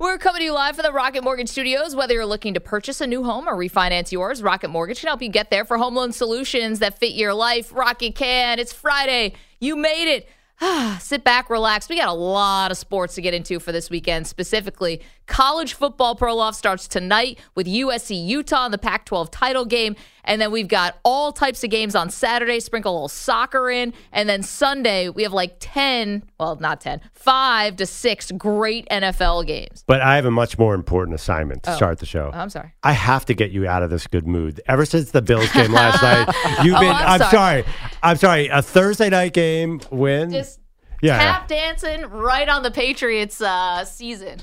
We're coming to you live from the Rocket Mortgage Studios. Whether you're looking to purchase a new home or refinance yours, Rocket Mortgage can help you get there for home loan solutions that fit your life. Rocket can. It's Friday. You made it. Sit back, relax. We got a lot of sports to get into for this weekend. Specifically, college football Perloff starts tonight with USC Utah in the Pac 12 title game. And then we've got all types of games on Saturday, sprinkle a little soccer in. And then Sunday, we have like 10, well, not 10, five to six great NFL games. But I have a much more important assignment to Oh. start the show. I'm sorry. I have to get you out of this good mood. Ever since the Bills game last night, you've Oh, been. I'm I'm, sorry. sorry. I'm sorry. A Thursday night game win. Just yeah. tap dancing right on the Patriots uh, season.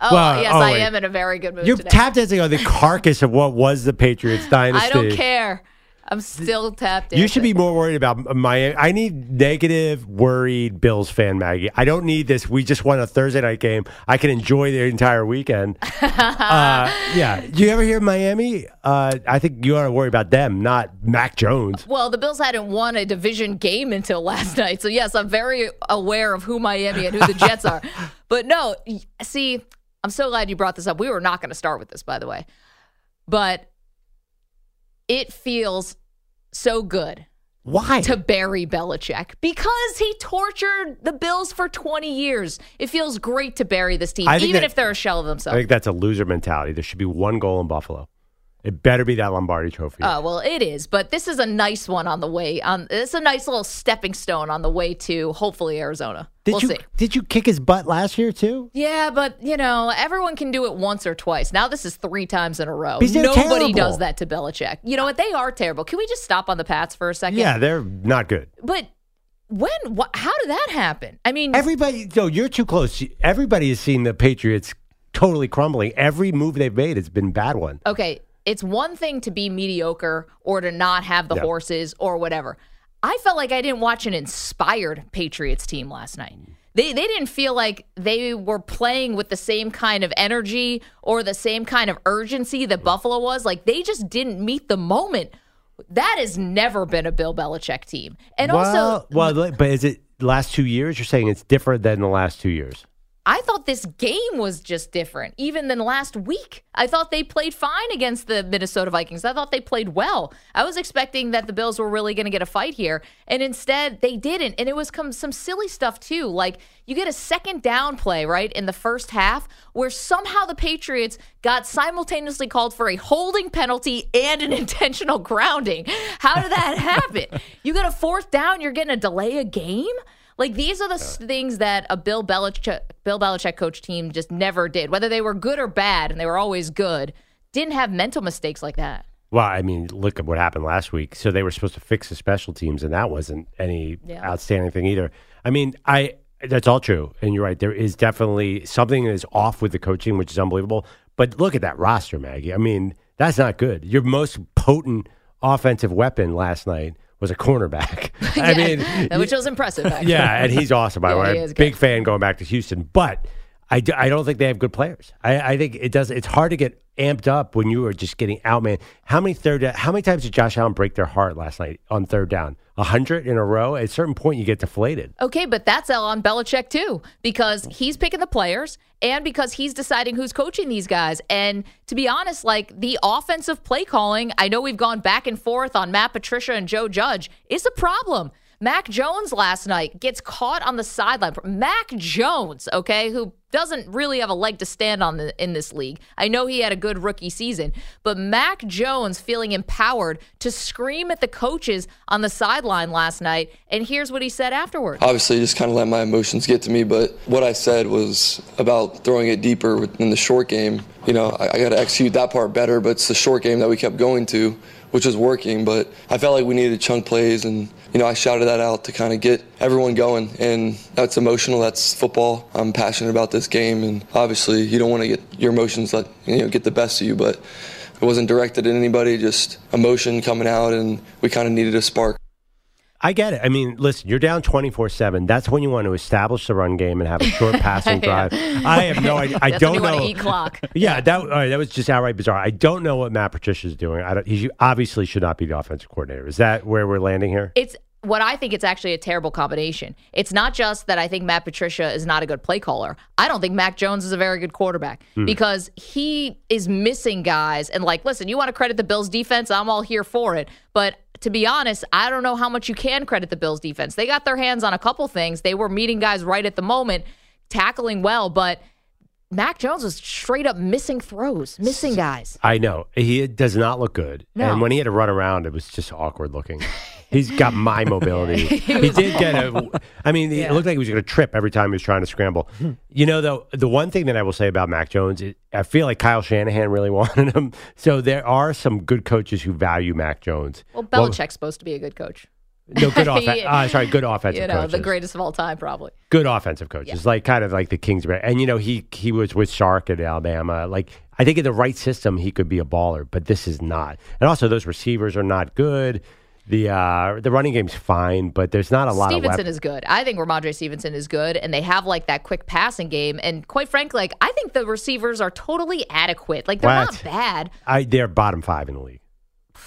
Oh, Well, yes, oh, I wait. am in a very good mood You're today. tap dancing on the carcass of what was the Patriots dynasty. I don't care. I'm still tap dancing. You should be more worried about Miami. I need negative, worried Bills fan Maggie. I don't need this. We just won a Thursday night game. I can enjoy the entire weekend. uh, yeah. Do you ever hear Miami? Uh, I think you ought to worry about them, not Mac Jones. Well, the Bills hadn't won a division game until last night. So, yes, I'm very aware of who Miami and who the Jets are. But no, see, I'm so glad you brought this up. We were not going to start with this, by the way. But it feels so good Why? to bury Belichick because he tortured the Bills for 20 years. It feels great to bury this team, even that- if they're a shell of themselves. I think that's a loser mentality. There should be one goal in Buffalo. It better be that Lombardi trophy. Oh well, it is, but this is a nice one on the way. On it's a nice little stepping stone on the way to hopefully Arizona. did we'll you see. did you kick his butt last year too? Yeah, but you know, everyone can do it once or twice. Now this is three times in a row. Nobody terrible. does that to Belichick. You know what? They are terrible. Can we just stop on the Pats for a second? Yeah, they're not good. But when? What? How did that happen? I mean, Everybody, no, you're too close. Everybody has seen the Patriots totally crumbling. Every move they've made has been bad one. okay, it's one thing to be mediocre or to not have the Yeah. horses or whatever. I felt like I didn't watch an inspired Patriots team last night. They they didn't feel like they were playing with the same kind of energy or the same kind of urgency that Buffalo was. Like they just didn't meet the moment. That has never been a Bill Belichick team. And well, also, well, but is it last two years? You're saying it's different than the last two years. I thought this game was just different, even than last week. I thought they played fine against the Minnesota Vikings. I thought they played well. I was expecting that the Bills were really going to get a fight here, and instead they didn't. And it was some silly stuff too. Like you get a second down play right in the first half, where somehow the Patriots got simultaneously called for a holding penalty and an intentional grounding. How did that happen? you got a fourth down, you're getting a delay a game. Like these are the things that a Bill Belichick Bill Belichick coach team just never did. Whether they were good or bad, and they were always good, didn't have mental mistakes like that. Well, I mean, look at what happened last week. So they were supposed to fix the special teams, and that wasn't any Yeah. outstanding thing either. I mean, I that's all true, and you're right. There is definitely something that is off with the coaching, which is unbelievable. But look at that roster, Maggie. I mean, that's not good. Your most potent offensive weapon last night was a cornerback. I mean, which was impressive. Actually. yeah, and he's awesome, by the Yeah, way. Big fan going back to Houston. But I, don't think they have good players. I, I think it does. It's hard to get amped up when you are just getting outman. How many third? How many times did Josh Allen break their heart last night on third down? A hundred in a row. At a certain point, you get deflated. Okay, but that's on Belichick too, because he's picking the players and because he's deciding who's coaching these guys. And to be honest, like the offensive play calling, I know we've gone back and forth on Matt Patricia and Joe Judge, is a problem. Mac Jones last night gets caught on the sideline. Mac Jones, okay, who doesn't really have a leg to stand on the, in this league. I know he had a good rookie season, but Mac Jones feeling empowered to scream at the coaches on the sideline last night. And here's what he said afterward. Obviously, just kind of let my emotions get to me, but what I said was about throwing it deeper in the short game. You know, I, I got to execute that part better, but it's the short game that we kept going to which was working. But I felt like we needed chunk plays, and you know I shouted that out to kind of get everyone going. And that's emotional. That's football. I'm passionate about this game, and obviously you don't want to get your emotions let you know get the best of you, but. It wasn't directed at anybody, just emotion coming out, and we kind of needed a spark. I get it. I mean, listen, you're down 24 7. That's when you want to establish the run game and have a short passing drive. I have no idea. I That's don't know. eat clock. Yeah, that, all right, that was just outright bizarre. I don't know what Matt Patricia's doing. I don't, he obviously should not be the offensive coordinator. Is that where we're landing here? It's what I think it's actually a terrible combination. It's not just that I think Matt Patricia is not a good play caller. I don't think Mac Jones is a very good quarterback hmm. because he is missing guys. And like, listen, you want to credit the Bills defense? I'm all here for it. But to be honest, I don't know how much you can credit the Bills defense. They got their hands on a couple things. They were meeting guys right at the moment, tackling well, but Mac Jones was straight up missing throws, missing guys. I know. He does not look good. No. And when he had to run around, it was just awkward looking. He's got my mobility. he did get a. I mean, it looked like he was going to trip every time he was trying to scramble. you know, though, the one thing that I will say about Mac Jones, is I feel like Kyle Shanahan really wanted him. So there are some good coaches who value Mac Jones. Well, Belichick's supposed to be a good coach. No, good offense. Uh, sorry, good offensive You know, coaches. the greatest of all time, probably. good offensive coaches, like kind of like the Kingsbury. And you know, he he was with Sark at Alabama. Like I think in the right system, he could be a baller, but this is not. And also, those receivers are not good. The uh, the running game's fine, but there's not a lot of Stevenson is good. I think Rhamondre Stevenson is good, and they have like that quick passing game. And quite frankly, like I think the receivers are totally adequate. Like they're What? not bad. I, they're bottom five in the league.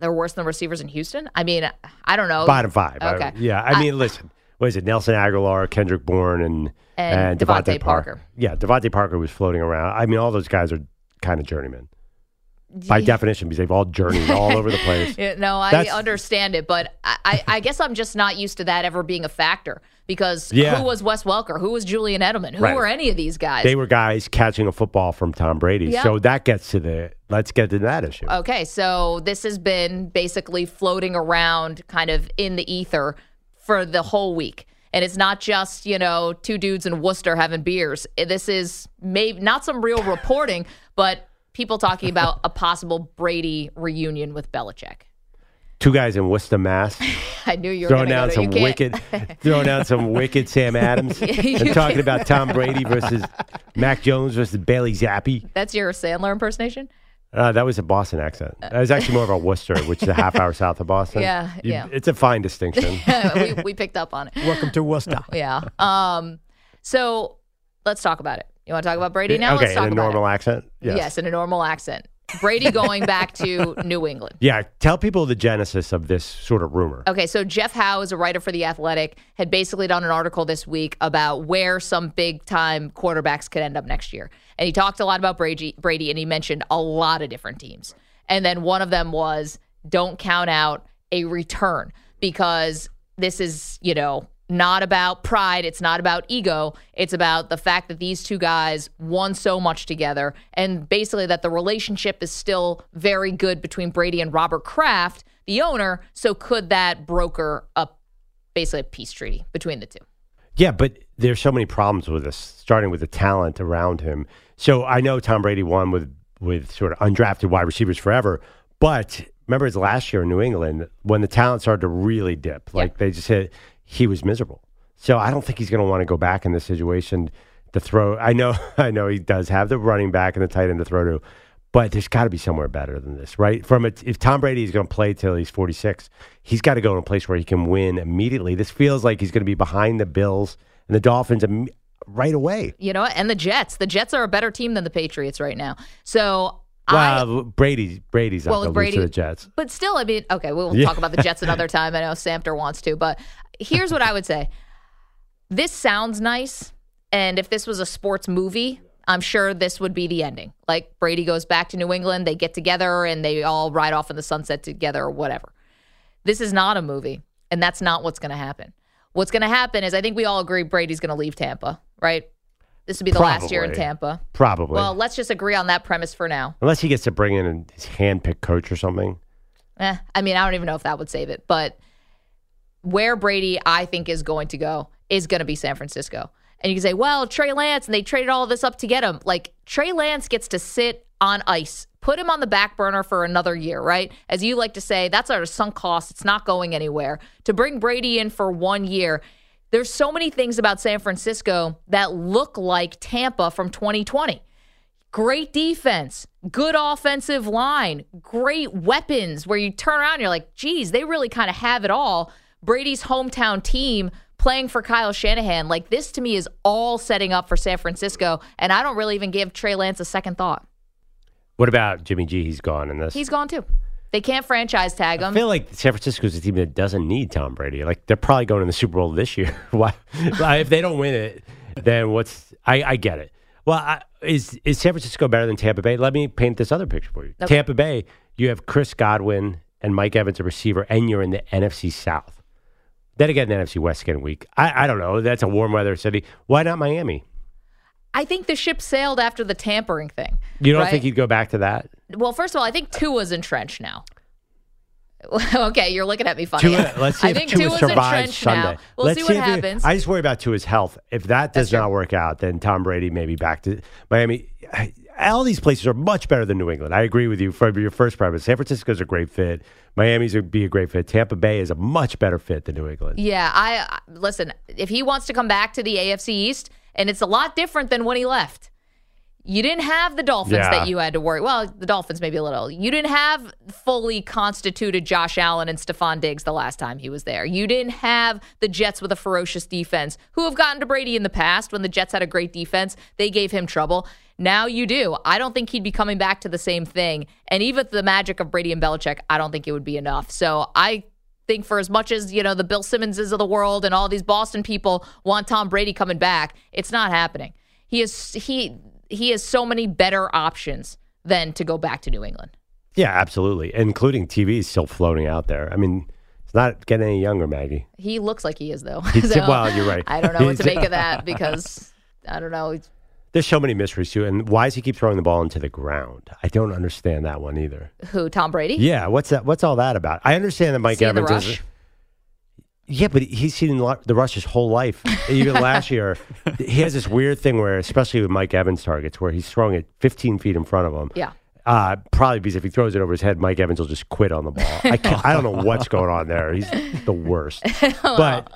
They're worse than receivers in Houston. I mean, I don't know. Bottom five. I- Okay. yeah. I mean, listen. What is it? Nelson Agholor, Kendrick Bourne, and And DeVante DeVante Parker. Yeah, DeVante Parker was floating around. I mean, all those guys are kind of journeymen by definition because they've all journeyed all over the place. Yeah, no, I That's- understand it, but I, I, I guess I'm just not used to that ever being a factor because Yeah. who was Wes Welker? Who was Julian Edelman? Who Right. were any of these guys? They were guys catching a football from Tom Brady. Yeah. So that gets to the let's get to that issue. Okay, so this has been basically floating around kind of in the ether for the whole week. And it's not just, you know, two dudes in Worcester having beers. This is maybe not some real reporting, but people talking about a possible Brady reunion with Belichick. Two guys in Worcester, Mass, I knew you were throwing going down to some you wicked, throwing down some wicked Sam Adams, You and talking about Tom Brady versus Mac Jones versus Bailey Zappe. That's your Sandler impersonation? Uh, that was a Boston accent. That was actually more of a Worcester, which is a half hour south of Boston. Yeah, yeah. It's a fine distinction. we, we picked up on it. Welcome to Worcester. Yeah. Um. So let's talk about it. You want to talk about Brady now? okay, let's talk in a normal it. accent. Yes. Yes, in a normal accent. Brady going back to New England. Yeah. Tell people the genesis of this sort of rumor. Okay, so Jeff Howe is a writer for The Athletic, had basically done an article this week about where some big time quarterbacks could end up next year. And he talked a lot about Brady, Brady and he mentioned a lot of different teams. And then one of them was don't count out a return because this is, you know, not about pride. It's not about ego. It's about the fact that these two guys won so much together and basically that the relationship is still very good between Brady and Robert Kraft, the owner. So could that broker a basically a peace treaty between the two? Yeah, but there's so many problems with this, starting with the talent around him. So I know Tom Brady won with with sort of undrafted wide receivers forever, but remember his last year in New England when the talent started to really dip, like they just hit, he was miserable. So I don't think he's going to want to go back in this situation to throw. I know, I know he does have the running back and the tight end to throw to, but there's got to be somewhere better than this, right? From a, if Tom Brady is going to play till he's 46, he's got to go in a place where he can win immediately. This feels like he's going to be behind the Bills and the Dolphins im- right away. You know, and the Jets. The Jets are a better team than the Patriots right now. So I, Well, Brady, Brady's not Well, to lose Brady- the Jets. But still, I mean, okay, we'll Yeah. talk about the Jets another time. I know Samter wants to, but here's what I would say. This sounds nice, and if this was a sports movie, I'm sure this would be the ending. Like Brady goes back to New England, they get together, and they all ride off in the sunset together or whatever. This is not a movie, and that's not what's going to happen. What's going to happen is I think we all agree Brady's going to leave Tampa, right? this would be the last year in Tampa. Probably. Well, let's just agree on that premise for now. Unless he gets to bring in his hand-picked coach or something. Eh, I mean, I don't even know if that would save it, but where Brady, I think, is going to go is going to be San Francisco. And you can say, well, Trey Lance, and they traded all this up to get him. Like, Trey Lance gets to sit on ice, put him on the back burner for another year, right? As you like to say, that's our sunk cost. It's not going anywhere. To bring Brady in for one year, there's so many things about San Francisco that look like Tampa from 2020 great defense, good offensive line, great weapons where you turn around and you're like, geez, they really kind of have it all. Brady's hometown team playing for Kyle Shanahan. Like this to me is all setting up for San Francisco. And I don't really even give Trey Lance a second thought. What about Jimmy G? He's gone in this. He's gone too. They can't franchise tag him. I feel like San Francisco's is a team that doesn't need Tom Brady. Like they're probably going to the Super Bowl this year. Why? Why- if they don't win it, then what's? I, I get it. Well, I, is is San Francisco better than Tampa Bay? Let me paint this other picture for you. Okay. Tampa Bay, you have Chris Godwin and Mike Evans, a receiver, and you're in the NFC South. Then again, the NFC West getting weak. I, I don't know. That's a warm weather city. Why not Miami? I think the ship sailed after the tampering thing. You don't right? think he'd go back to that? Well, first of all, I think Tua's entrenched now. okay, you're looking at me funny. Tua, uh, let's see I if think Tua Tua's survives entrenched Sunday. now. We'll let's see what if it- happens. I just worry about Tua's health. If that does not work out, then Tom Brady may be back to Miami. I- All these places are much better than New England. I agree with you for your first premise. San Francisco's a great fit. Miami's would be a great fit. Tampa Bay is a much better fit than New England. Yeah, I I- listen. If he wants to come back to the AFC East, and it's a lot different than when he left. You didn't have the Dolphins Yeah. that you had to worry. Well, the Dolphins maybe a little. You didn't have fully constituted Josh Allen and Stefon Diggs the last time he was there. You didn't have the Jets with a ferocious defense, who have gotten to Brady in the past when the Jets had a great defense. They gave him trouble. Now you do. I don't think he'd be coming back to the same thing. And even the magic of Brady and Belichick, I don't think it would be enough. So I think for as much as you know the Bill Simmonses of the world and all these Boston people want Tom Brady coming back, it's not happening. He is he he has so many better options than to go back to New England. Yeah, absolutely. Including TV is still floating out there. I mean, it's not getting any younger, Maggie. He looks like he is though. So, well, you're right. I don't know what to make of that because I don't know. There's so many mysteries too. And why does he keep throwing the ball into the ground? I don't understand that one either. Who Tom Brady? Yeah, what's that? What's all that about? I understand that Mike Evans is. Yeah, but he's seen the the rush his whole life. Even last year, he has this weird thing where, especially with Mike Evans targets, where he's throwing it 15 feet in front of him. Yeah. Uh, probably because if he throws it over his head, Mike Evans will just quit on the ball. I, can't, I don't know what's going on there. He's the worst. But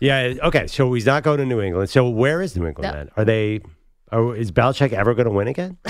yeah, okay. So he's not going to New England. So where is New England then? Are they? Are, is Belichick ever going to win again?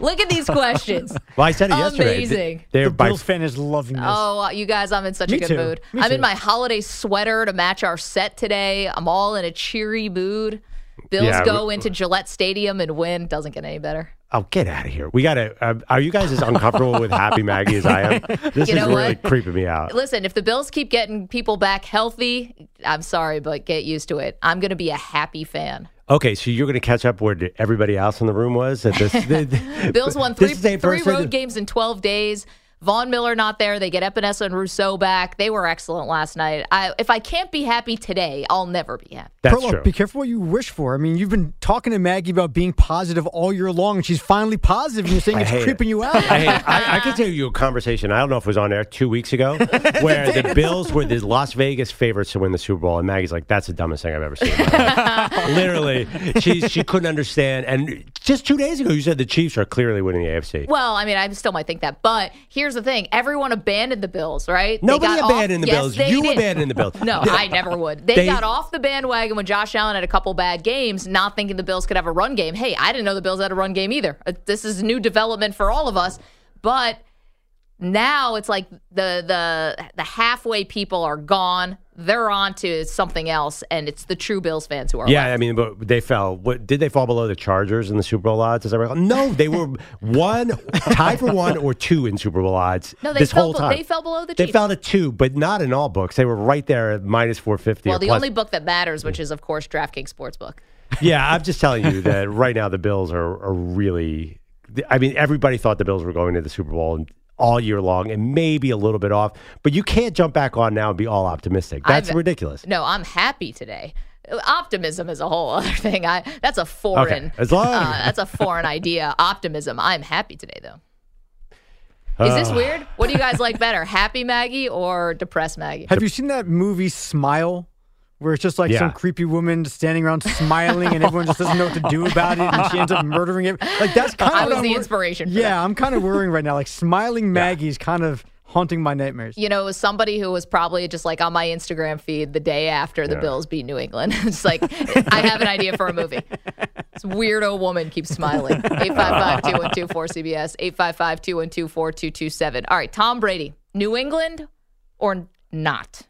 Look at these questions. Well, I said it yesterday. Amazing. They're The by Bills fan is loving this. Oh, you guys, I'm in such Me a good too. mood. Me I'm too. in my holiday sweater to match our set today. I'm all in a cheery mood. Bills Yeah, go we- into Gillette Stadium and win. Doesn't get any better. Oh, get out of here. We got to. Uh, are you guys as uncomfortable with Happy Maggie as I am? This You is really what? creeping me out. Listen, if the Bills keep getting people back healthy, I'm sorry, but get used to it. I'm going to be a happy fan. Okay, so you're going to catch up where everybody else in the room was at this. Bills won three, three road games in 12 days. Von Miller not there. They get Epenesa and Rousseau back. They were excellent last night. I, if I can't be happy today, I'll never be happy. That's Perloff, true. be careful what you wish for. I mean, you've been talking to Maggie about being positive all year long, and she's finally positive, and you're saying it's hate creeping it. you out. I. I, I can tell you a conversation. I don't know if it was on air two weeks ago, where the Bills were the Las Vegas favorites to win the Super Bowl, and Maggie's like, "That's the dumbest thing I've ever seen." in my life." Literally, she she couldn't understand. And just two days ago, you said the Chiefs are clearly winning the AFC. Well, I mean, I still might think that, but here's the thing: everyone abandoned the Bills, right? They Nobody got off- abandoned the Yes, Bills. You did. abandoned the Bills. No, I never would. They, They- got off the bandwagon when Josh Allen had a couple bad games, not thinking the Bills could have a run game. Hey, I didn't know the Bills had a run game either. Uh, This is new development for all of us, but now it's like the the the halfway people are gone. They're on to something else, and it's the true Bills fans who are Yeah, left. I mean, but they fell. What did they fall below the Chargers in the Super Bowl odds? As I recall, no, they were one tied for one or two in Super Bowl odds. No, they this fell whole time they fell below the They Chiefs. fell to two, but not in all books. They were right there at minus four fifty. Well, the only book that matters, which is of course DraftKings Sportsbook. yeah, I'm just telling you that right now the Bills are, are really. I mean, everybody thought the Bills were going to the Super Bowl all year long, and maybe a little bit off. But you can't jump back on now and be all optimistic. That's I've- ridiculous. No, I'm happy today. optimism is a whole other thing. I that's a foreign. Okay, as long- uh, that's a foreign idea. Optimism. I'm happy today though. Is this weird? What do you guys like better, happy Maggie or depressed Maggie? Have you seen that movie Smile? Where it's just like some creepy woman standing around smiling, and everyone just doesn't know what to do about it, and she ends up murdering it. Like that's kind of I what was I'm the wor- inspiration for Yeah, that. I'm kind of worrying right now. Like smiling Maggie's kind of haunting my nightmares. You know, it was somebody who was probably just like on my Instagram feed the day after the Yeah. Bills beat New England. it's like, I have an idea for a movie. This weirdo woman keeps smiling. 855 212 4CBS, 855 212 4227. All right, Tom Brady, New England or not?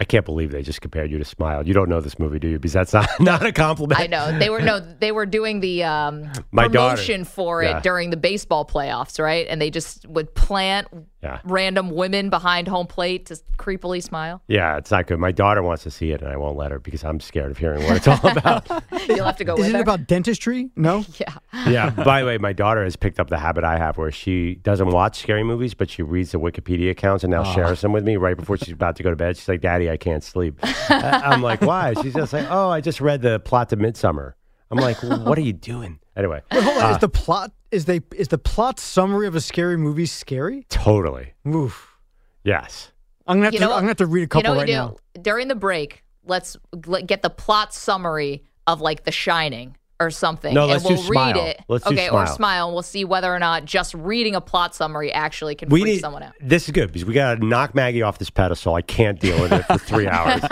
I can't believe they just compared you to Smile. You don't know this movie, do you? Because that's not, not a compliment. I know. They were, no, they were doing the um, My daughter. promotion for it Yeah. during the baseball playoffs, right? And they just would plant Yeah. random women behind home plate to creepily smile. Yeah, it's not good. My daughter wants to see it, and I won't let her because I'm scared of hearing what it's all about. You'll have to go Is with it her. about dentistry? No. yeah. yeah. By the way, my daughter has picked up the habit I have where she doesn't watch scary movies, but she reads the Wikipedia accounts and now shares them with me right before she's about to go to bed. She's like, Daddy, I can't sleep. I- I'm like, why? She's just like, oh, I just read the plot to Midsummer. I'm like, well, what are you doing? Anyway, Wait, hold on. uh, is the plot is they is the plot summary of a scary movie scary? totally. Oof. Yes. I'm gonna have You to. I'm gonna have to read a couple you know what right we now. do? During the break, let's l- get the plot summary of like The Shining or something. No, and let's do we'll Smile. read it. Let's do okay, or Smile. smile. and We'll see whether or not just reading a plot summary actually can We freak need, someone out. this is good because we got to knock Maggie off this pedestal. I can't deal with it for three hours.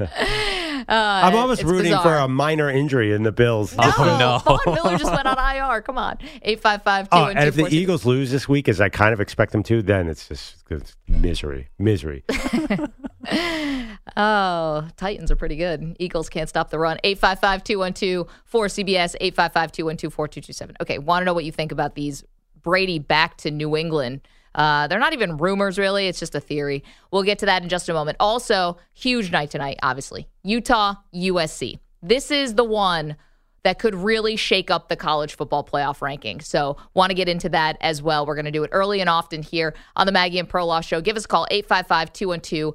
Uh, I'm almost rooting for a minor injury in the Bills. No, no. Von Miller just went on IR. Come on, eight five five two Oh, and and if the Eagles lose this week, as I kind of expect them to, then it's just it's misery, misery. Oh, Titans are pretty good. Eagles can't stop the run. 855 212 4CBS, 855 212 4227. Okay, want to know what you think about these Brady back to New England? Uh, they're not even rumors, really. It's just a theory. We'll get to that in just a moment. Also, huge night tonight, obviously. Utah, USC. This is the one that could really shake up the college football playoff ranking. So, want to get into that as well. We're going to do it early and often here on the Maggie and Perloff Show. Give us a call, 855 212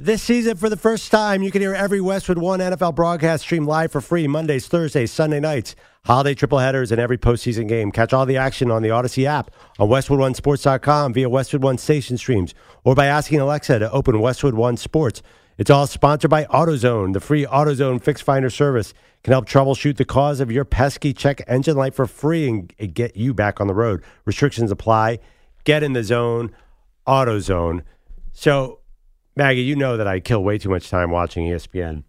This season, for the first time, you can hear every Westwood One NFL broadcast stream live for free Mondays, Thursdays, Sunday nights, holiday triple headers, and every postseason game. Catch all the action on the Odyssey app, on WestwoodOneSports.com via Westwood One station streams, or by asking Alexa to open Westwood One Sports. It's all sponsored by AutoZone. The free AutoZone Fix Finder service can help troubleshoot the cause of your pesky check engine light for free and get you back on the road. Restrictions apply. Get in the zone, AutoZone. So, Maggie, you know that I kill way too much time watching ESPN.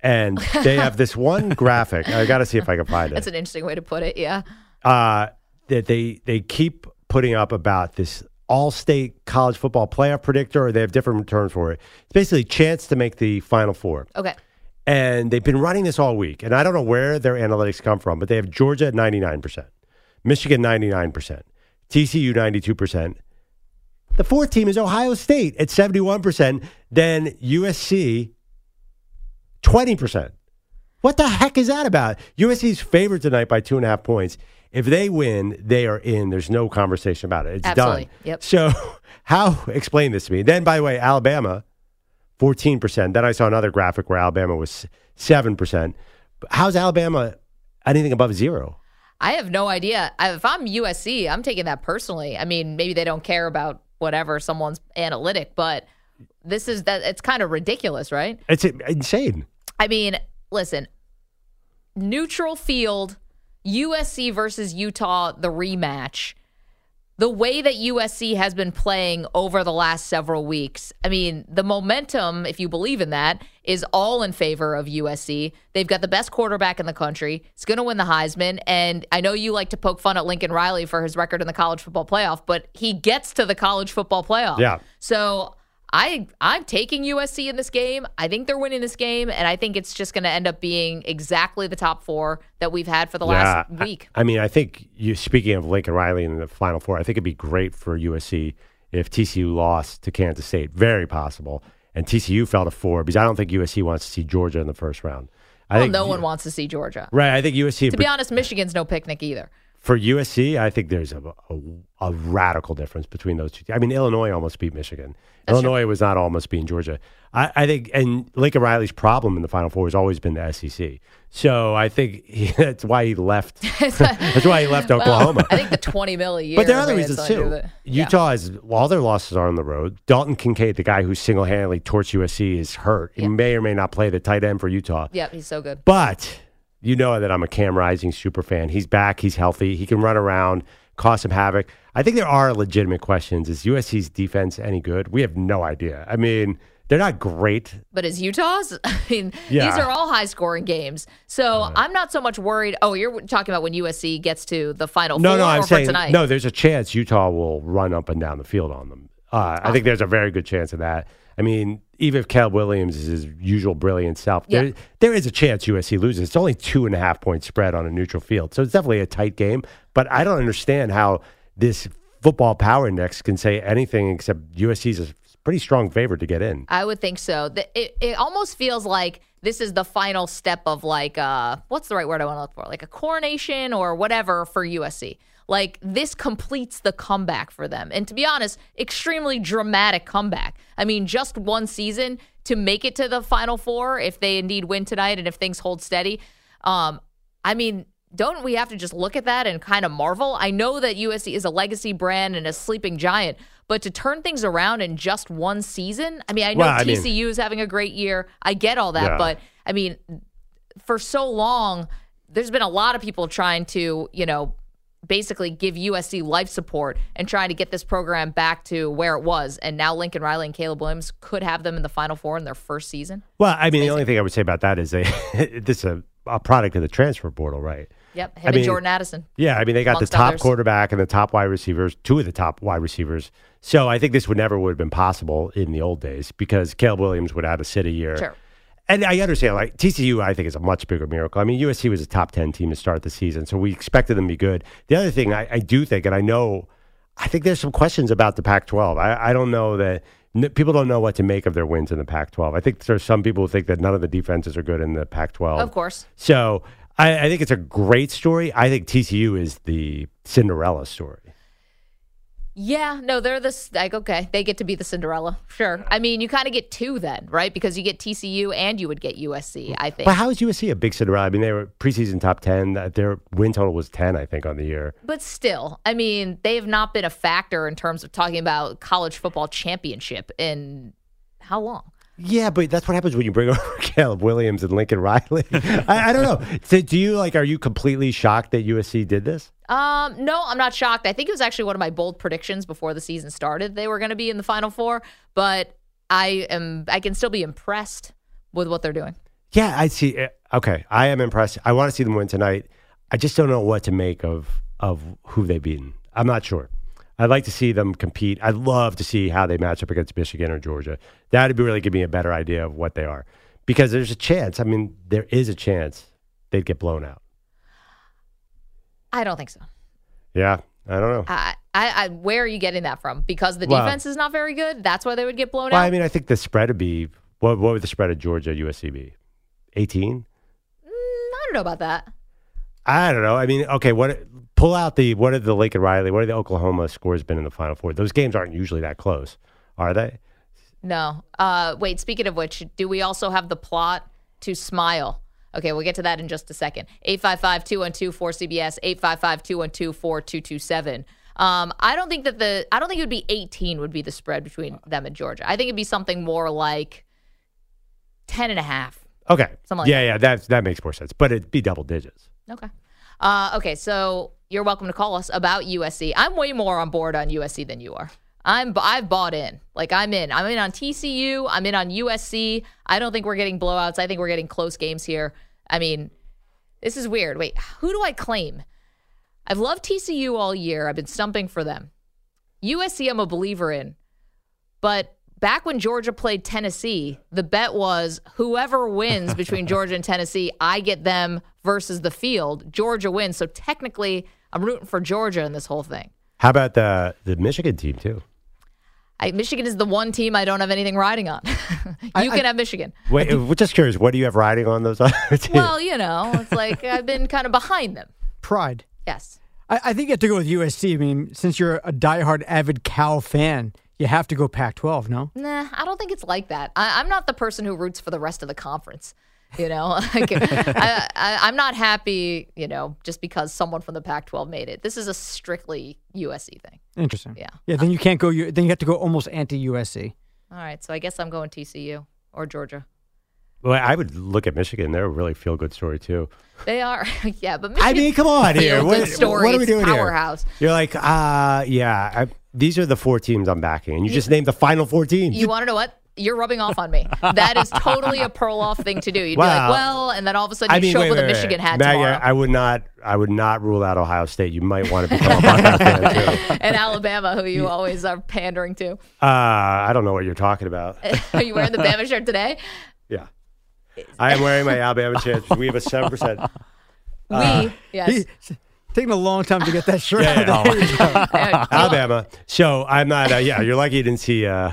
And they have this one graphic. I got to see if I can find it That's an interesting way to put it. Yeah. uh, that they they keep putting up about this Allstate college football playoff predictor, or they have different terms for it. It's basically chance to make the Final Four, Okay. and they've been running this all week. And I don't know where their analytics come from, but they have Georgia at ninety-nine percent, Michigan ninety-nine percent, TCU ninety-two percent. The fourth team is Ohio State at seventy-one percent. Then USC twenty percent. What the heck is that about? USC's favored tonight by two and a half points. If they win, they are in. There's no conversation about it. It's Absolutely. done. Yep. So, how explain this to me? Then, by the way, Alabama, fourteen percent. Then I saw another graphic where Alabama was seven percent. How's Alabama anything above zero? I have no idea. If I'm USC, I'm taking that personally. I mean, maybe they don't care about whatever someone's analytic, but this is that it's kind of ridiculous, right? It's insane. I mean, listen, neutral field, USC versus Utah, the rematch. The way that USC has been playing over the last several weeks, I mean, the momentum, if you believe in that, is all in favor of USC. They've got the best quarterback in the country. It's going to win the Heisman. And I know you like to poke fun at Lincoln Riley for his record in the college football playoff, but he gets to the college football playoff. Yeah. So I I'm taking USC in this game. I think they're winning this game, and I think it's just going to end up being exactly the top four that we've had for the last I- week. I, mean, I think you speaking of Lincoln Riley in the Final Four, I think it'd be great for USC if TCU lost to Kansas State. Very possible. And TCU fell to four because I don't think USC wants to see Georgia in the first round. I well, think no one wants to see Georgia. Right. I think USC To be honest, Michigan's no picnic either. For USC, I think there's a, a, a radical difference between those two. I mean, Illinois almost beat Michigan. Illinois was not almost beating Georgia. I, I think, and Lincoln Riley's problem in the Final Four has always been the SEC. So I think he, that's why he left. that's why he left Oklahoma. I think the twenty mil a year. But there are other reasons something to do too. Yeah. Utah is all their losses are on the road. Dalton Kincaid, the guy who single handedly torched USC, is hurt. He may or may not play the tight end for Utah. Yep, he's so good. But you know that I'm a Cam Rising super fan. He's back. He's healthy. He can run around, cause some havoc. I think there are legitimate questions. Is USC's defense any good? We have no idea. I mean, they're not great. But is Utah's? I mean, Yeah. these are all high scoring games. So I'm not so much worried. Oh, you're talking about when USC gets to the final No, four no, I'm saying tonight. no. There's a chance Utah will run up and down the field on them. Uh, I think there's a very good chance of that. I mean, even if Caleb Williams is his usual brilliant self, there, there is a chance USC loses. It's only two and a half point spread on a neutral field, so it's definitely a tight game. But I don't understand how this football power index can say anything except USC's a pretty strong favorite to get in. I would think so. The- It, it almost feels like this is the final step of like uh what's the right word I want to look for? Like a coronation or whatever for USC. Like this completes the comeback for them. And to be honest, extremely dramatic comeback. I mean, just one season to make it to the final four if they indeed win tonight and if things hold steady. Um I mean, don't we have to just look at that and kind of marvel? I know that USC is a legacy brand and a sleeping giant, but to turn things around in just one season, I mean, I know Well, I mean- TCU is having a great year. I get all that, Yeah. but I mean, for so long, there's been a lot of people trying to, you know, basically give USC life support and trying to get this program back to where it was. And now Lincoln Riley and Caleb Williams could have them in the Final Four in their first season. Well, I mean, the only thing I would say about that is they this is a, a product of the transfer portal, right? Yep, him I and mean, Jordan Addison. Yeah, I mean they got the top others. quarterback and the top wide receivers, two of the top wide receivers. So I think this would never would have been possible in the old days because Caleb Williams would have to sit a year. Sure. And I understand, like TCU, I think is a much bigger miracle. I mean, USC was a top ten team to start the season, so we expected them to be good. The other thing I, I do think, and I know, I think there's some questions about the Pac-12. I, I don't know that n- people don't know what to make of their wins in the Pac-12. I think there's some people who think that none of the defenses are good in the Pac-12. Of course. So I, I think it's a great story. I think TCU is the Cinderella story. Yeah, no, they're this like okay, they get to be the Cinderella. Sure. I mean, you kind of get two then, right? Because you get TCU and you would get USC, I think. But how is USC a big Cinderella? I mean, they were preseason top 10. Uh, Their win total was 10, I think, on the year. But still, I mean, they have not been a factor in terms of talking about college football championship in how long? Yeah, but that's what happens when you bring over Caleb Williams and Lincoln Riley. I, I don't know. So do you like? Are you completely shocked that USC did this? Um, no, I'm not shocked. I think it was actually one of my bold predictions before the season started. They were going to be in the Final Four, but I am. I can still be impressed with what they're doing. Yeah, I see. uh, Okay, I am impressed. I want to see them win tonight. I just don't know what to make of of who they've beaten. I'm not sure. I'd like to see them compete. I'd love to see how they match up against Michigan or Georgia. That'd be really give me a better idea of what they are, because there's a chance. I mean, there is a chance they'd get blown out. I don't think so. Yeah, I don't know. I, I, I where are you getting that from? Because the Well- defense is not very good. That's why they would get blown Well, out. I mean, I think the spread would be what? What would the spread of Georgia USC be? Eighteen. Mm, I don't know about that. I don't know. I mean, okay, what pull out the what are the Lincoln Riley, what are the Oklahoma scores been in the final four? Those games aren't usually that close, are they? No. Uh, wait. Speaking of which, do we also have the plot to Smile? Okay, we'll get to that in just a second. 855-212-4CBS, 855-212-4227. Um, I don't think that the I don't think it would be 18 would be the spread between them and Georgia. I think it'd be something more like 10 and a half. Okay. Something like yeah, yeah, that that makes more sense. But it'd be double digits. Okay. Uh, okay, so you're welcome to call us about USC. I'm way more on board on USC than you are. I'm I've bought in. Like I'm in. I'm in on TCU. I'm in on USC. I don't think we're getting blowouts. I think we're getting close games here. I mean, this is weird. Wait, who do I claim? I've loved TCU all year. I've been stumping for them. USC, I'm a believer in. But back when Georgia played Tennessee, the bet was whoever wins between Georgia and Tennessee, I get them versus the field. Georgia wins. So technically, I'm rooting for Georgia in this whole thing. How about the the Michigan team too? I, Michigan is the one team I don't have anything riding on. you can have Michigan. Wait, uh, just curious, what do you have riding on those other teams? Well, you know, it's like I've been kind of behind them. Pride. Yes. I, I think you have to go with USC. I mean, since you're a diehard avid Cal fan, you have to go Pac-12. No. Nah, I don't think it's like that. I, I'm not the person who roots for the rest of the conference. You know, like, I, I, I'm not happy. You know, just because someone from the Pac-12 made it. This is a strictly USC thing. Interesting. Yeah. Yeah. Then you can't go. U- Then you have to go almost anti-USC. All right, so I guess I'm going TCU or Georgia. Well, I would look at Michigan. They're a really feel good story too. They are, yeah. But Michigan, I mean, come on here. What, story. what are we It's doing powerhouse. here? You're like, uh, yeah. I, these are the four teams I'm backing, and you just named the final four teams. You want to know what? You're rubbing off on me. That is totally a Perloff thing to do. You'd be like, well, and then all of a sudden you I mean, show wait, up with wait, a wait. Michigan hat Maggie, tomorrow. I would not. I would not rule out Ohio State. You might want to become a Buckeye fan too. and Alabama, who you always are pandering to. Uh, I don't know what you're talking about. Are you wearing the Bama shirt today? Yeah, I am wearing my Alabama shirt. We have a seven percent. We, Uh, yes. He- taking a long time to get that shirt. Yeah, out. yeah. There you go. Alabama. So I'm not. Uh, yeah, you're lucky you didn't see uh,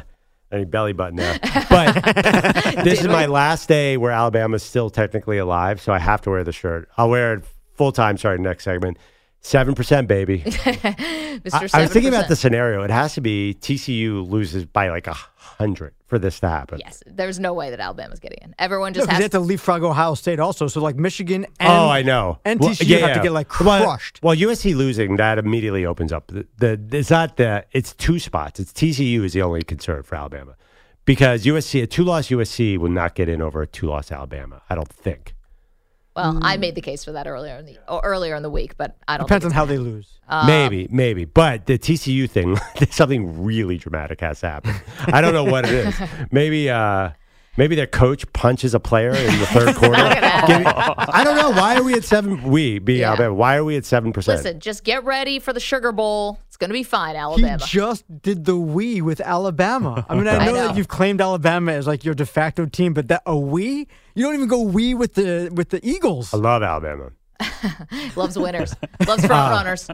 any belly button there. But this is my last day where Alabama's still technically alive, so I have to wear the shirt. I'll wear it full time starting next segment. Seven percent, baby. Mr. I, I was thinking about the scenario. It has to be TCU loses by like a hundred for this to happen. Yes, there's no way that Alabama's getting in. Everyone No, just 'cause they has have to leapfrog Ohio State also. So like Michigan and oh, I know. and Well, TCU have to get like Well, crushed. Well, USC losing that immediately opens up the, the. It's not the. It's two spots. It's TCU is the only concern for Alabama because USC a two loss USC will not get in over a two loss Alabama. I don't think. Well, I Mm. made the case for that earlier in the or earlier in the week, but I don't. Know. Depends on think how they lose. Um, maybe, maybe, but the TCU thing, something really dramatic has happened. I don't know what it is. Maybe, uh, maybe their coach punches a player in the third quarter. Give me- I don't know. Why are we at seven? We be Yeah. Alabama. Why are we at seven percent? Listen, just get ready for the Sugar Bowl. It's going to be fine, Alabama. He Alabama. just did the we with Alabama. I mean, I I know, know. that you've claimed Alabama as like your de facto team, but that a we? You don't even go we with the with the Eagles. I love Alabama. Loves winners. Loves front runners.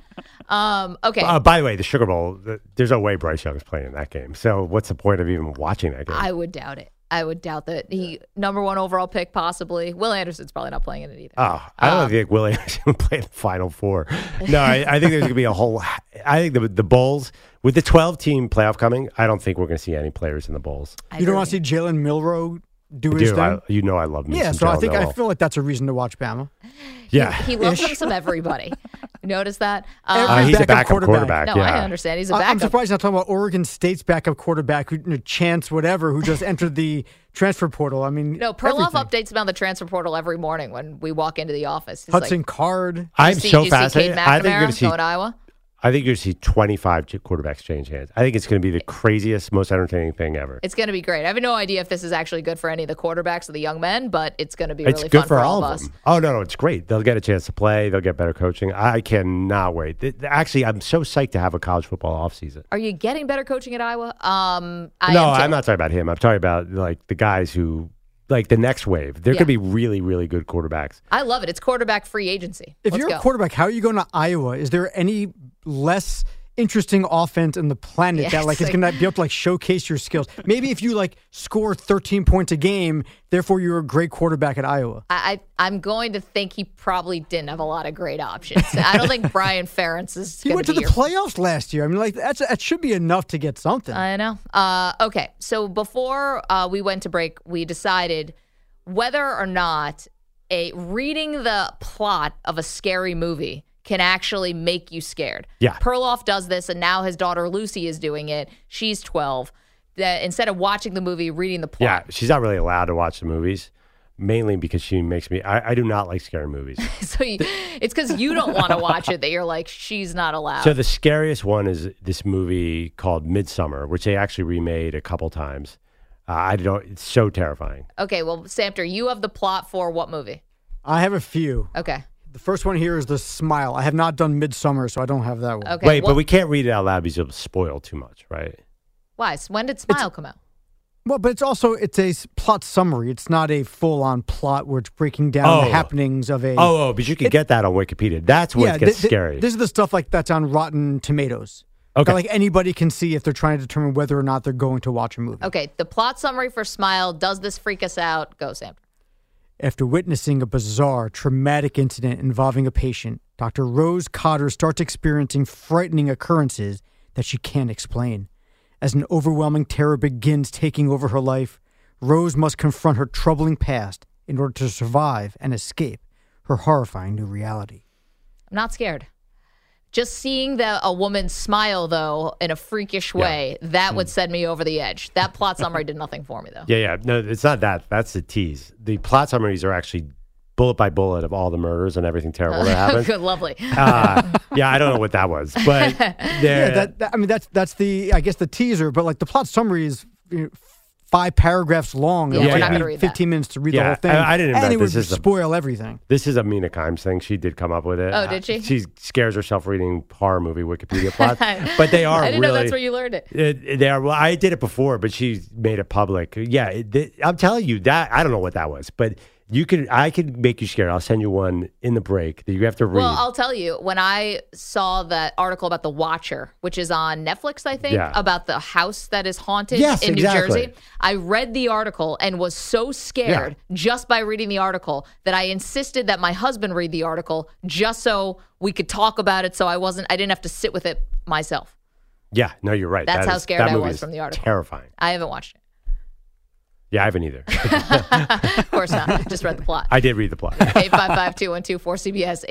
Um, okay. Uh, by the way, the Sugar Bowl, there's no way Bryce Young is playing in that game. So what's the point of even watching that game? I would doubt it. I would doubt that he number one overall pick possibly. Will Anderson's probably not playing in it either. Oh, I don't um, think Will Anderson would play in the Final Four. No, I, I think there's going to be a whole. I think the the Bulls with the 12 team playoff coming. I don't think we're going to see any players in the Bulls. I you don't want to see Jalen Milroe do his do. thing? I, you know, I love me. yeah, some so I Jalen think I feel like that's a reason to watch Bama. Yeah, He loves him some everybody. Notice that? Every Uh, he's a backup backup quarterback. quarterback. no, yeah. I understand. He's a I- I'm backup. surprised not talking about Oregon State's backup quarterback, who, you know, Chance, whatever, who just entered the transfer portal. I mean, No, Perloff everything. updates about the transfer portal every morning when we walk into the office. He's like, Hudson Card. I'm see- so you see Cade fascinated. I think you're going to see. going to Iowa. I think to see 25 quarterbacks change hands. I think it's going to be the craziest, most entertaining thing ever. It's going to be great. I have no idea if this is actually good for any of the quarterbacks or the young men, but it's going to be It's really good fun for all, all of us. them. Oh no, no, it's great. They'll get a chance to play. They'll get better coaching. I cannot wait. Actually, I'm so psyched to have a college football offseason. Are you getting better coaching at Iowa? Um, I no. I'm not talking about him. I'm talking about like the guys who, like the next wave. There Yeah. could be really, really good quarterbacks. I love it. It's quarterback free agency. If Let's you're go. a quarterback, how are you going to Iowa? Is there any less interesting offense in the planet Yeah, that like it's is like- going to be able to like showcase your skills? Maybe if you like score 13 points a game, therefore you're a great quarterback at Iowa. I, I, I'm going to think he probably didn't have a lot of great options. I don't think Brian Ferentz is He went to the your playoffs last year. I mean, like that's that should be enough to get something. I know. Uh, okay, so before uh, we went to break, we decided whether or not a reading the plot of a scary movie can actually make you scared. Yeah. Perloff does this, and now his daughter Lucy is doing it. She's twelve. That instead of watching the movie, reading the plot. Yeah, she's not really allowed to watch the movies, mainly because she makes me. I, I do not like scary movies. so you, it's because you don't want to watch it that you're like she's not allowed. So the scariest one is this movie called Midsommar, which they actually remade a couple times. Uh, I don't. It's so terrifying. okay, well, Samter, you have the plot for what movie? I have a few. Okay, The first one here is the Smile. I have not done Midsommar, so I don't have that one. okay. Wait, what- but we can't read it out loud because it'll spoil too much, right? why? When did Smile come out? Well, but it's also it's a plot summary. It's not a full on plot where it's breaking down Oh. the happenings of a. Oh, oh, but you can get that on Wikipedia. That's what yeah, gets thi- thi- scary. This is the stuff like that's on Rotten Tomatoes. Okay. That, like anybody can see if they're trying to determine whether or not they're going to watch a movie. Okay, the plot summary for Smile. Does this freak us out? Go, Sam. After witnessing a bizarre, traumatic incident involving a patient, Dr. Rose Cotter starts experiencing frightening occurrences that she can't explain. As an overwhelming terror begins taking over her life, Rose must confront her troubling past in order to survive and escape her horrifying new reality. I'm not scared. Just seeing the a woman smile though in a freakish way, that would send me over the edge. That plot summary did nothing for me though. yeah, yeah. No, it's not that. That's the tease. The plot summaries are actually bullet by bullet of all the murders and everything terrible that happened. Good, lovely. uh, yeah, I don't know what that was, but Yeah, that, that- I mean that's that's the I guess the teaser, but like the plot summary is you know, five paragraphs long. Yeah, It would we're take not me gonna read that. Fifteen minutes to read Yeah, the whole thing. I- I didn't and it would this. This is a- spoil everything. This is a Mina Kimes thing. She did come up with it. Oh, did she? She scares herself reading horror movie Wikipedia plots, but they are I didn't really. know that's where you learned it. It, they are. Well, I did it before, but she made it public. Yeah, it, th- I'm telling you that I don't know what that was, but you could. I could make you scared. I'll send you one in the break that you have to read. Well, I'll tell you, when I saw that article about The Watcher, which is on Netflix, I think, Yeah. about the house that is haunted Yes, in exactly. New Jersey, I read the article and was so scared just by reading the article that I insisted that my husband read the article just so we could talk about it so I wasn't I didn't have to sit with it myself. yeah, no, you're right. That's That how is- scared that I was from the article. Terrifying. I haven't watched it. Yeah, I haven't either. Of course not. just read the plot. I did read the plot. 855-212-4CBS,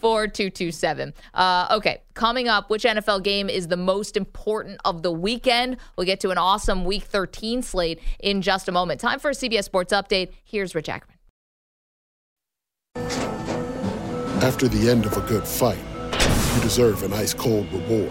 855-212-4227. Uh, okay, coming up, which NFL game is the most important of the weekend? We'll get to an awesome Week 13 slate in just a moment. Time for a CBS Sports Update. Here's Rich Ackerman. After the end of a good fight, you deserve an ice cold reward.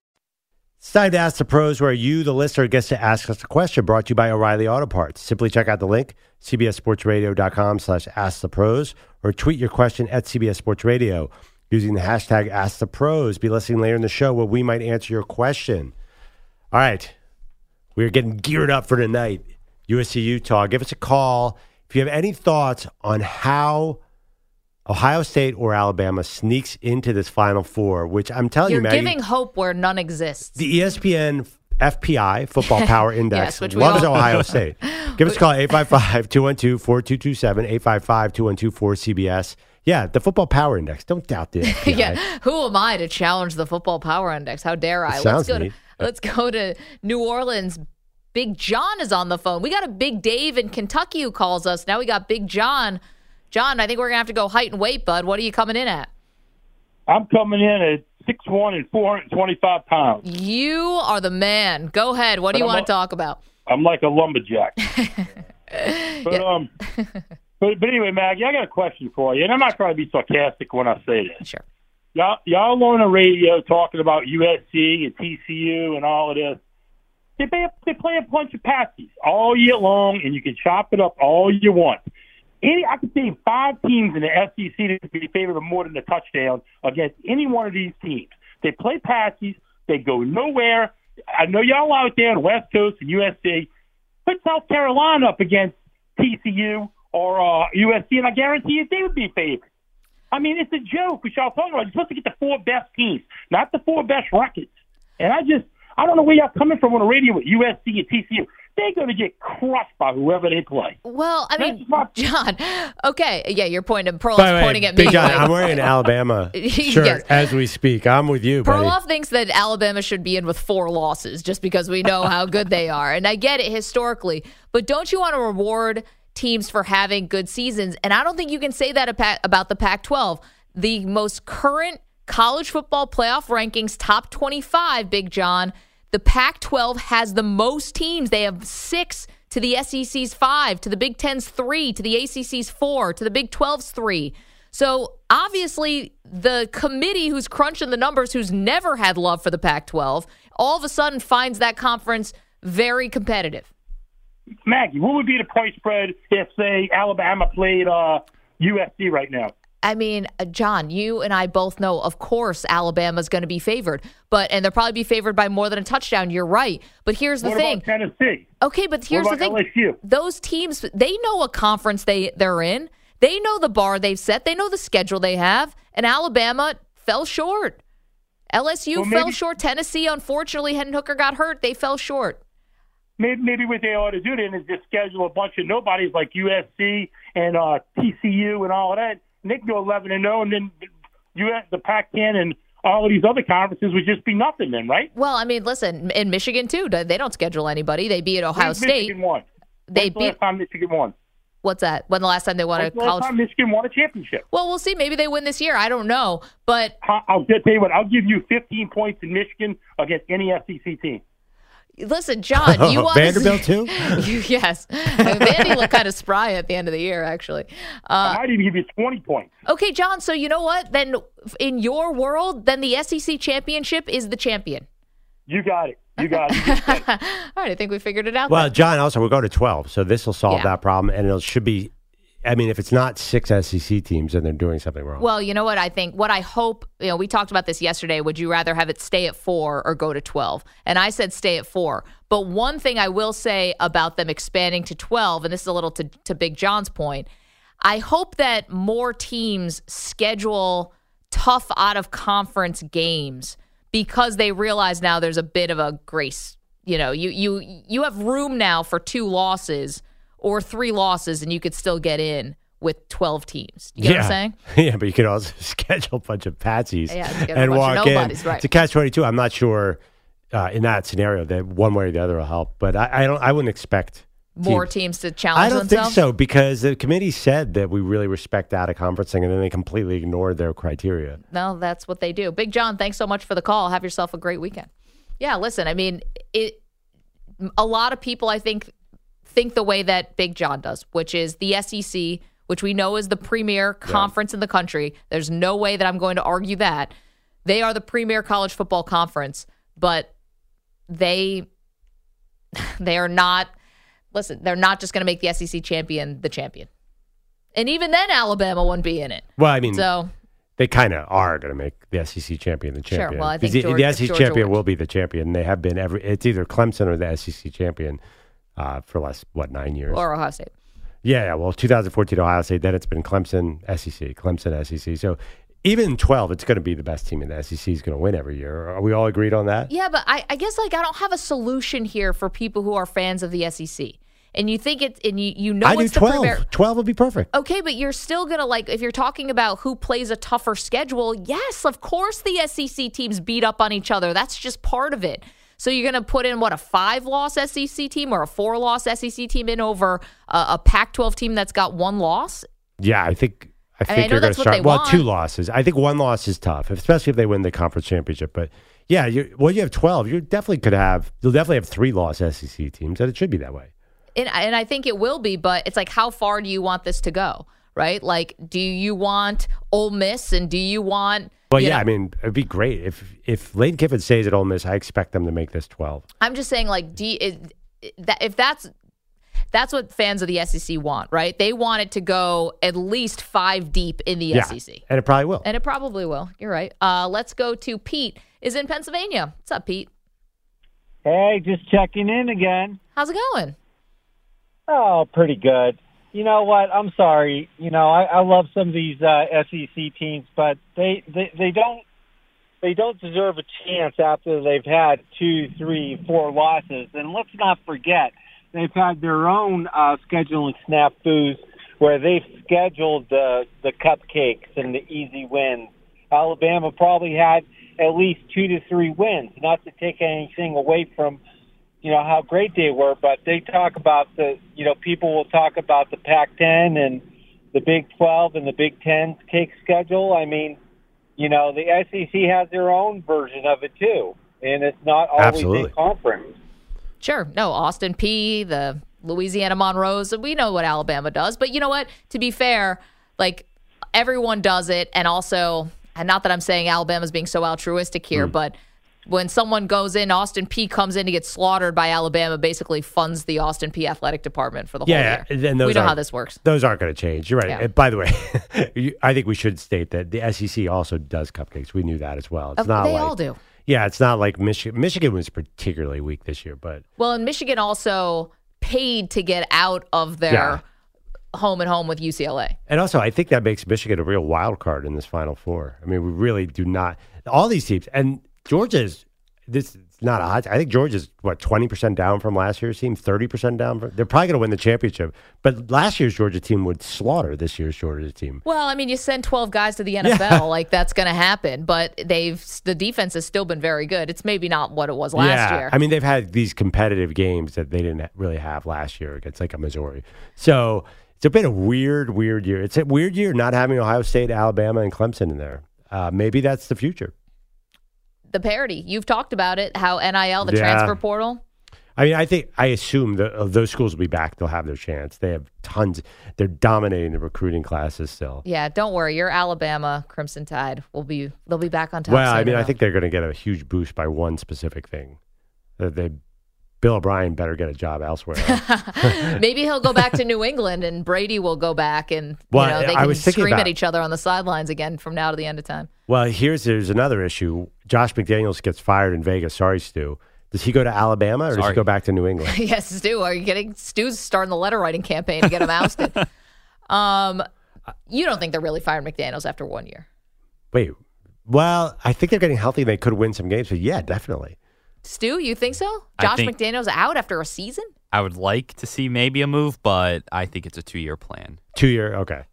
It's time to ask the pros where you, the listener, gets to ask us a question brought to you by O'Reilly Auto Parts. Simply check out the link, cbssportsradio.com slash ask the pros, or tweet your question at CBS Sports Radio using the hashtag ask the pros. Be listening later in the show where we might answer your question. All right. We're getting geared up for tonight. USC Utah. Give us a call if you have any thoughts on how Ohio State or Alabama sneaks into this Final Four, which I'm telling You're you, Maggie, giving hope where none exists. the ESPN FPI, Football Power Index, Yes, which loves Ohio State. Give us a call, 855 212 4227, 855 212 4CBS. Yeah, the Football Power Index. Don't doubt the FPI. yeah. Who am I to challenge the football power index? How dare I? Let's go neat. to let's go to New Orleans. Big John is on the phone. We got a Big Dave in Kentucky who calls us. Now we got Big John. John, I think we're gonna have to go height and weight, bud. What are you coming in at? I'm coming in at six one and 425 pounds. You are the man. Go ahead. What do you I'm want to talk about? I'm like a lumberjack. but um, but but anyway, Maggie, I got a question for you, and I'm not trying to be sarcastic when I say this. Sure. Y'all, y'all on the radio talking about USC and TCU and all of this. They play, they play a bunch of passes all year long, and you can chop it up all you want. Any, I could name five teams in the SEC that be favored more than a touchdown against any one of these teams. They play passes. They go nowhere. I know y'all out there on West Coast and USC. Put South Carolina up against TCU or uh, USC, and I guarantee you they would be favored. I mean, it's a joke what y'all talking about. You're supposed to get the four best teams, not the four best records. And I just, I don't know where y'all coming from on the radio with USC and TCU. They're going to get crushed by whoever they play. Well, I mean, John. Okay, yeah, you're pointing. Pearl By is way, pointing at me. Big John, like- I'm wearing an Alabama shirt Yes. as we speak. I'm with you, buddy. Perloff thinks that Alabama should be in with four losses just because we know how good they are. And I get it historically, but don't you want to reward teams for having good seasons? And I don't think you can say that about the Pac 12. The most current college football playoff rankings, top 25, Big John, the Pac 12 has the most teams. They have six to the SEC's five, to the Big Ten's three, to the ACC's four, to the Big 12's three. So obviously, the committee who's crunching the numbers, who's never had love for the Pac 12, all of a sudden finds that conference very competitive. Maggie, what would be the price spread if, say, Alabama played uh, USC right now? I mean, uh, John, you and I both know, of course, Alabama's going to be favored, but and they'll probably be favored by more than a touchdown. You're right, but here's the what thing. about Tennessee? Okay, but here's the thing. LSU? Those teams, they know what conference they they're in. They know the bar they've set. They know the schedule they have. And Alabama fell short. LSU Well, fell maybe- short. Tennessee, unfortunately, Hendon Hooker got hurt. They fell short. Maybe, maybe what they ought to do then is just schedule a bunch of nobodies like USC and uh, TCU and all of that. And they can go 11 and 0, and then US, the Pac-10 and all of these other conferences would just be nothing then, right? Well, I mean, listen, in Michigan too, they don't schedule anybody. They beat Ohio When's State. Michigan won? They When's the beat. last time Michigan won? What's that? When the last time they won a the last college? time Michigan won a championship? Well, we'll see. Maybe they win this year. I don't know, but I'll tell you what. I'll give you 15 points in Michigan against any SEC team. Listen, John, you want Vanderbilt, too? You, yes, Vandy looked kind of spry at the end of the year, actually. Uh, I didn't give you 20 points. okay, John. So you know what? Then in your world, then the SEC championship is the champion. You got it. You got it. All right, I think we figured it out. Well, then. John, also, we're going to 12. So this will solve Yeah. that problem. And it should be, I mean, if it's not six SEC teams, then they're doing something wrong. Well, you know what I think? What I hope, you know, we talked about this yesterday. Would you rather have it stay at four or go to 12? And I said stay at four. But one thing I will say about them expanding to 12, and this is a little to, to Big John's point, I hope that more teams schedule tough out of conference games because they realize now there's a bit of a grace. You know, you you you have room now for two losses or three losses, and you could still get in with 12 teams. You know what I'm saying? Yeah, but you could also schedule a bunch of patsies Yeah, to get a and walk in right. to catch twenty two. I'm not sure uh, in that scenario that one way or the other will help, but I, I don't. I wouldn't expect More teams- teams to challenge I don't themselves. think so because the committee said that we really respect out of conferencing, and then they completely ignored their criteria. No, that's what they do. Big John, thanks so much for the call. Have yourself a great weekend. Yeah, listen, I mean, it. A lot of people, I think, think the way that Big John does, which is the SEC, which we know is the premier conference in the country. There's no way that I'm going to argue that they are the premier college football conference, but they they are not listen, they're not just going to make the SEC champion the champion. And even then Alabama wouldn't be in it. Well, I mean, So they kind of are going to make the SEC champion the champion. Sure, well, I think the, Georgia- the SEC Georgia champion will be the champion. They have been every. It's either Clemson or the SEC champion uh, for the last what nine years. or Ohio State. Yeah, yeah. Well, 2014 Ohio State. Then it's been Clemson, SEC, Clemson, SEC. So even in 12, it's going to be the best team in the SEC is going to win every year. Are we all agreed on that? Yeah, but I, I guess like I don't have a solution here for people who are fans of the SEC. And you think it's and you, you know I do it's the 12. premier 12 would be perfect. Okay, but you're still gonna like if you're talking about who plays a tougher schedule. Yes, of course the SEC teams beat up on each other. That's just part of it. So you're gonna put in what a five loss SEC team or a four loss SEC team in over a, a Pac-12 team that's got one loss. Yeah, I think. I And I think you're going to start. Well, want. two losses. I think one loss is tough, especially if they win the conference championship. But yeah, you well, you have 12. You definitely could have. You'll definitely have three loss SEC teams, and it should be that way. And, and I think it will be, but it's like how far do you want this to go? Right? Like, do you want Ole Miss and do you want? Well, you yeah, know- I mean, it'd be great if if Lane Kiffin stays at Ole Miss. I expect them to make this 12. I'm just saying, like, do you, is, that if that's that's what fans of the SEC want, right? They want it to go at least five deep in the yeah, SEC, and it probably will. and it probably will. You're right. Uh, let's go to Pete. Is in Pennsylvania. What's up, Pete? Hey, just checking in again. How's it going? Oh, pretty good. You know what? I'm sorry. You know, I, I love some of these uh, SEC teams, but they, they they don't they don't deserve a chance after they've had two, three, four losses. And let's not forget they've had their own uh, scheduling snafus where they've scheduled the the cupcakes and the easy wins. Alabama probably had at least two to three wins. Not to take anything away from you know how great they were, but they talk about the you know people will talk about the Pac-10 and the Big 12 and the Big 10 cake schedule. I mean, you know the SEC has their own version of it too, and it's not always Absolutely. a conference. Sure. No, Austin Peay, the Louisiana Monroes. We know what Alabama does. But you know what? To be fair, like everyone does it. And also, and not that I'm saying Alabama's being so altruistic here, Hmm. but when someone goes in, Austin Peay comes in to get slaughtered by Alabama, basically funds the Austin Peay athletic department for the whole Yeah, year. and those we know how this works. Those aren't going to change. You're right. Yeah. And by the way, I think we should state that the SEC also does cupcakes. We knew that as well. It's Uh, not they like, all do. Yeah, it's not like Michigan. Michigan was particularly weak this year, but Well, and Michigan also paid to get out of their Yeah. home and home with UCLA. and also I think that makes Michigan a real wild card in this Final Four. I mean, we really do not all these teams and Georgia's. This is not a hot. I think Georgia's what twenty percent down from last year's team, thirty percent down. From, they're probably going to win the championship. But last year's Georgia team would slaughter this year's Georgia team. Well, I mean, you send 12 guys to the NFL, like that's going to happen, but they've the defense has still been very good. It's maybe not what it was last yeah, year. I mean, they've had these competitive games that they didn't really have last year against like a Missouri. So it's been a weird, weird year. It's a weird year not having Ohio State, Alabama, and Clemson in there. Uh, maybe that's the future. The parity, you've talked about it, how NIL, the Yeah. transfer portal. I mean, I think I assume that uh, those schools will be back. They'll have their chance. They have tons. They're dominating the recruiting classes still. Yeah, don't worry, your Alabama Crimson Tide will be they'll be back on top. Well, I mean, I think they're going to get a huge boost by one specific thing. That they, Bill O'Brien better get a job elsewhere. maybe he'll go back to New England and Brady will go back and Well, you know they I can was scream about- at each other on the sidelines again from now to the end of time. Well, here's there's another issue. Josh McDaniels gets fired in Vegas. Sorry, Stu. Does he go to Alabama or does he go back to New England? yes, Stu, are you getting Stu's starting the letter writing campaign to get him ousted. um, you don't think they're really firing McDaniels after one year? Wait. Well, I think they're getting healthy. They could win some games. But yeah, definitely. Stu, you think so? Josh think- McDaniels out after a season? I would like to see maybe a move, but I think it's a two year plan. Two year. Okay.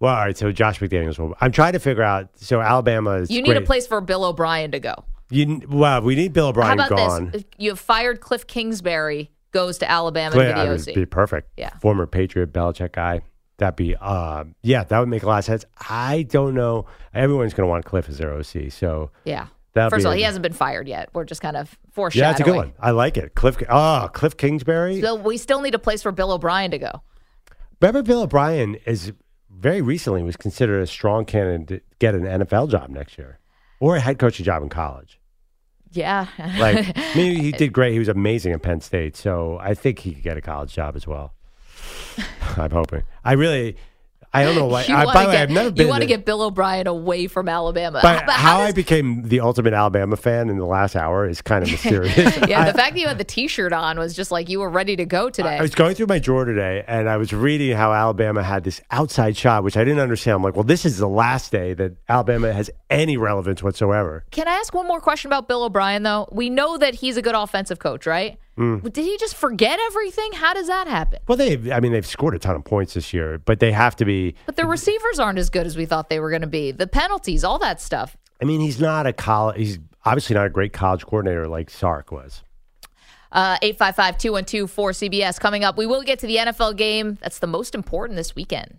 Well, all right. So Josh McDaniels. Will, I'm trying to figure out. So Alabama is. You need a place for Bill O'Brien to go. You, well, we need Bill O'Brien How about gone. this? You have fired Cliff Kingsbury, goes to Alabama Well, to be that the would OC. be perfect. Yeah. Former Patriot Belichick guy. That'd be, uh, yeah, that would make a lot of sense. I don't know. Everyone's going to want Cliff as their OC. So Yeah. That'll First of all, he hasn't been fired yet. We're just kind of foreshadowing. yeah, it's a good one. I like it. Cliff. Oh, Cliff Kingsbury. So we still need a place for Bill O'Brien to go. Remember, Bill O'Brien is very recently was considered a strong candidate to get an NFL job next year or a head coaching job in college. Yeah. Like, I mean, he did great. He was amazing at Penn State. So I think he could get a college job as well. I'm hoping. I really, I don't know why. I, by the way, I've never been. You want to get Bill O'Brien away from Alabama. But But how, I became the ultimate Alabama fan in the last hour is kind of mysterious. yeah, I- the fact that you had the T-shirt on was just like you were ready to go today. I was going through my drawer today and I was reading how Alabama had this outside shot, which I didn't understand. I'm like, well, this is the last day that Alabama has any relevance whatsoever. Can I ask one more question about Bill O'Brien though? We know that he's a good offensive coach, right? Mm. Did he just forget everything? How does that happen? Well, they, I mean, they've scored a ton of points this year, but they have to be. But the receivers aren't as good as we thought they were going to be. The penalties, all that stuff. I mean, he's not a college. He's obviously not a great college coordinator like Sark was. Uh, 855-212-4CBS coming up. We will get to the NFL game. That's the most important this weekend.